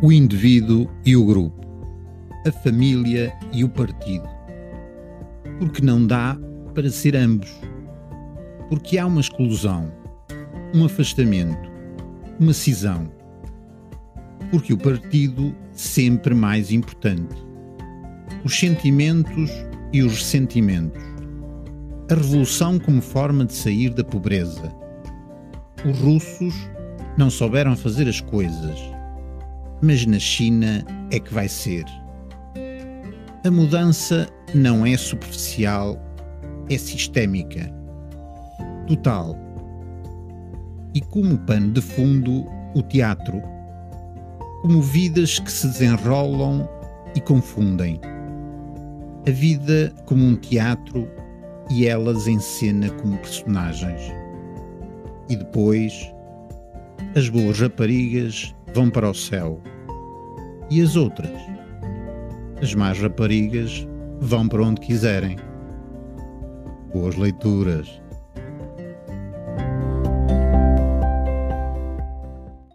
o indivíduo e o grupo, a família e o partido. Porque não dá para ser ambos. Porque há uma exclusão, um afastamento, uma cisão. Porque o partido sempre mais importante. Os sentimentos e os ressentimentos. A revolução como forma de sair da pobreza. Os russos não souberam fazer as coisas mas na China é que vai ser. A mudança não é superficial, é sistémica, total. E como pano de fundo, o teatro, como vidas que se desenrolam e confundem. A vida como um teatro e elas em cena como personagens. E depois, as boas raparigas vão para o céu. E as outras? As más raparigas vão para onde quiserem. Boas leituras.